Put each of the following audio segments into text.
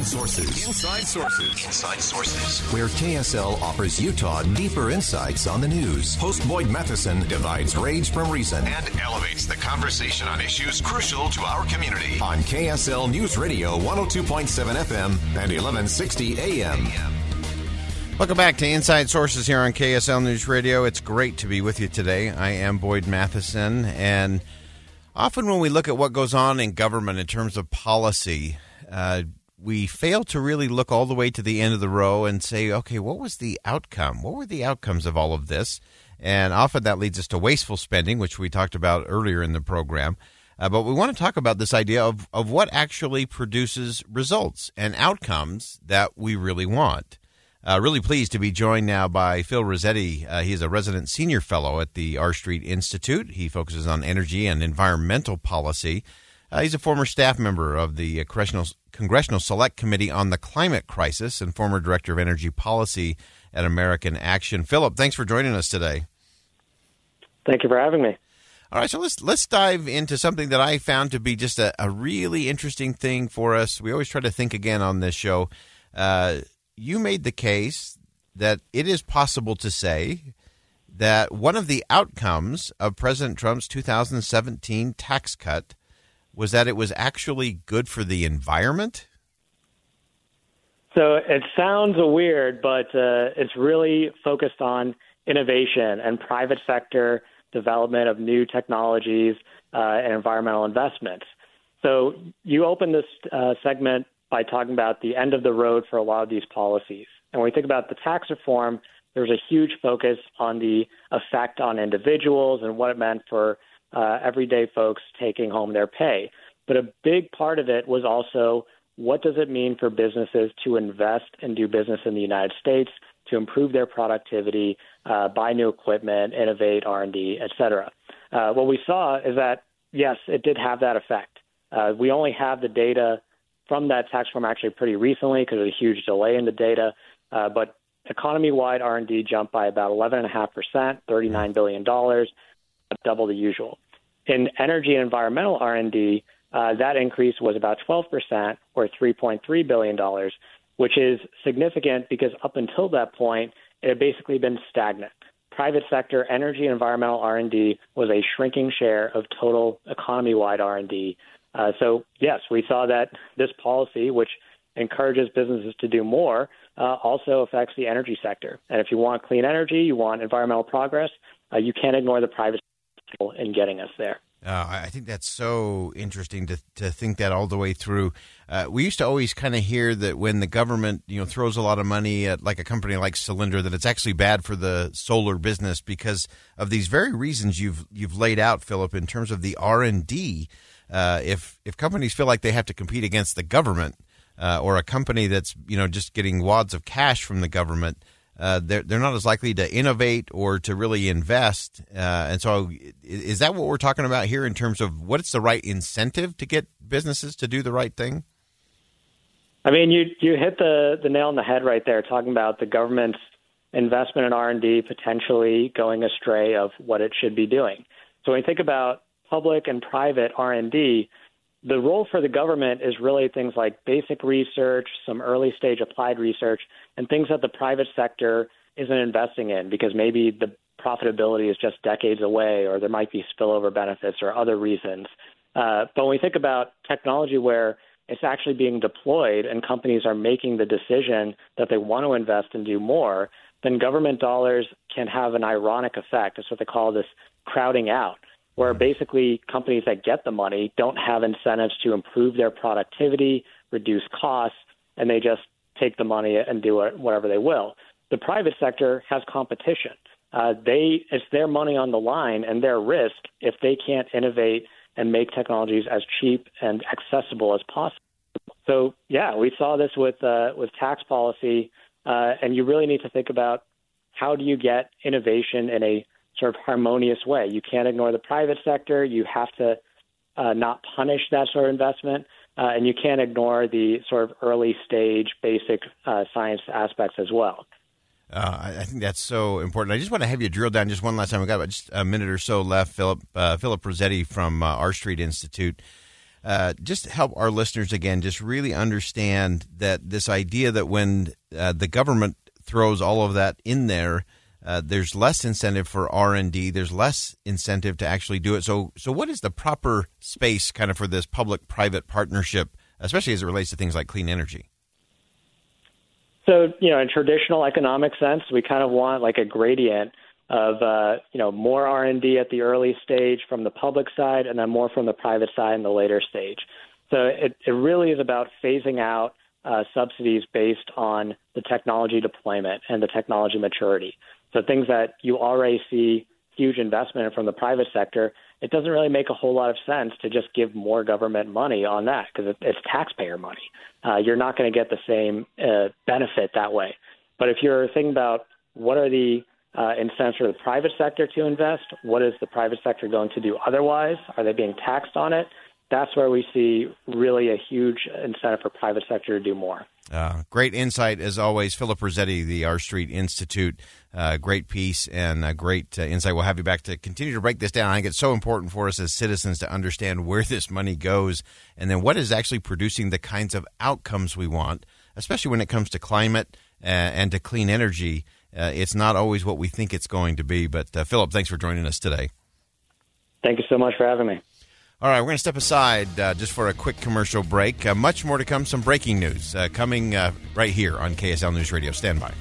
Inside Sources. Inside Sources. Inside Sources. Where KSL offers Utah deeper insights on the news. Host Boyd Matheson divides rage from reason and elevates the conversation on issues crucial to our community. On KSL News Radio 102.7 FM and 1160 AM. Welcome back to Inside Sources here on KSL News Radio. It's great to be with you today. I am Boyd Matheson, and often when we look at what goes on in government in terms of policy, uh, we fail to really look all the way to the end of the row and say, okay, what was the outcome? What were the outcomes of all of this? And often that leads us to wasteful spending, which we talked about earlier in the program. Uh, but we want to talk about this idea of, of what actually produces results and outcomes that we really want. Uh, really pleased to be joined now by Phil Rossetti. Uh, he is a resident senior fellow at the R Street Institute. He focuses on energy and environmental policy. Uh, he's a former staff member of the Congressional, Congressional Select Committee on the Climate Crisis and former director of energy policy at American Action. Philip, thanks for joining us today. Thank you for having me. All right, so let's let's dive into something that I found to be just a, a really interesting thing for us. We always try to think again on this show. Uh, you made the case that it is possible to say that one of the outcomes of President Trump's 2017 tax cut was that it was actually good for the environment. So it sounds weird, but uh, it's really focused on innovation and private sector development of new technologies uh, and environmental investments. So you opened this uh, segment by talking about the end of the road for a lot of these policies. And when we think about the tax reform, there's a huge focus on the effect on individuals and what it meant for uh, everyday folks taking home their pay. But a big part of it was also what does it mean for businesses to invest and do business in the United States to improve their productivity, uh, buy new equipment, innovate, R&D, et cetera. Uh, what we saw is that, yes, it did have that effect. Uh, we only have the data from that tax reform actually pretty recently because there's a huge delay in the data. Uh, but economy-wide R&D jumped by about 11.5%, $39 billion, double the usual. In energy and environmental R&D, uh, that increase was about 12%, or $3.3 billion, which is significant because up until that point, it had basically been stagnant. Private sector energy and environmental R&D was a shrinking share of total economy-wide R&D. Uh, so yes, we saw that this policy, which encourages businesses to do more, uh, also affects the energy sector. And if you want clean energy, you want environmental progress, uh, you can't ignore the private in getting us there. Uh, I think that's so interesting to to think that all the way through. Uh, we used to always kind of hear that when the government you know throws a lot of money at like a company like Solyndra, that it's actually bad for the solar business because of these very reasons you've you've laid out, Philip, in terms of the R and D. Uh, if if companies feel like they have to compete against the government uh, or a company that's you know just getting wads of cash from the government, uh, they're they're not as likely to innovate or to really invest. Uh, and so, is that what we're talking about here in terms of what's the right incentive to get businesses to do the right thing? I mean, you you hit the the nail on the head right there, talking about the government's investment in R and D potentially going astray of what it should be doing. So when you think about public and private R and D, the role for the government is really things like basic research, some early stage applied research, and things that the private sector isn't investing in because maybe the profitability is just decades away or there might be spillover benefits or other reasons. Uh, but when we think about technology where it's actually being deployed and companies are making the decision that they want to invest and do more, then government dollars can have an ironic effect. It's what they call this crowding out where basically companies that get the money don't have incentives to improve their productivity, reduce costs, and they just take the money and do whatever they will. The private sector has competition. Uh, they it's their money on the line and their risk if they can't innovate and make technologies as cheap and accessible as possible. So yeah, we saw this with uh, with tax policy, uh, and you really need to think about how do you get innovation in a sort of harmonious way. You can't ignore the private sector. You have to uh, not punish that sort of investment, uh, and you can't ignore the sort of early stage basic uh, science aspects as well. Uh, I think that's so important. I just want to have you drill down just one last time. We've got about just a minute or so left. Philip uh, Philip Rossetti from uh, R Street Institute. Uh, just help our listeners again, just really understand that this idea that when uh, the government throws all of that in there, uh, there's less incentive for R and D. There's less incentive to actually do it. So, so what is the proper space kind of for this public-private partnership, especially as it relates to things like clean energy? So, you know, in traditional economic sense, we kind of want like a gradient of uh, you know more R&D at the early stage from the public side, and then more from the private side in the later stage. So it, it really is about phasing out uh, subsidies based on the technology deployment and the technology maturity. So things that you already see huge investment from the private sector, it doesn't really make a whole lot of sense to just give more government money on that because it's taxpayer money. Uh, you're not going to get the same uh, benefit that way. But if you're thinking about what are the uh, incentives for the private sector to invest, what is the private sector going to do otherwise? Are they being taxed on it? That's where we see really a huge incentive for private sector to do more. Uh, great insight as always, Philip Rossetti, the R Street Institute. Uh, great piece and a great uh, insight. We'll have you back to continue to break this down. I think it's so important for us as citizens to understand where this money goes and then what is actually producing the kinds of outcomes we want, especially when it comes to climate uh, and to clean energy. Uh, it's not always what we think it's going to be. But uh, Philip, thanks for joining us today. Thank you so much for having me. All right, we're going to step aside uh, just for a quick commercial break. Uh, much more to come. Some breaking news uh, coming uh, right here on KSL News Radio. Stand by.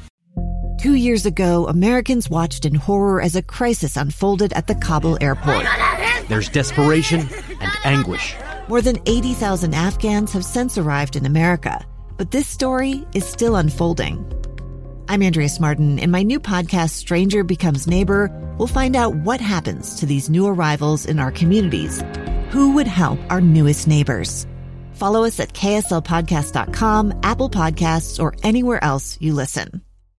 Two years ago, Americans watched in horror as a crisis unfolded at the Kabul airport. There's desperation and anguish. More than 80,000 Afghans have since arrived in America, but this story is still unfolding. I'm Andrea Martin. In my new podcast, Stranger Becomes Neighbor, we'll find out what happens to these new arrivals in our communities who would help our newest neighbors? Follow us at kslpodcast.com, Apple Podcasts, or anywhere else you listen.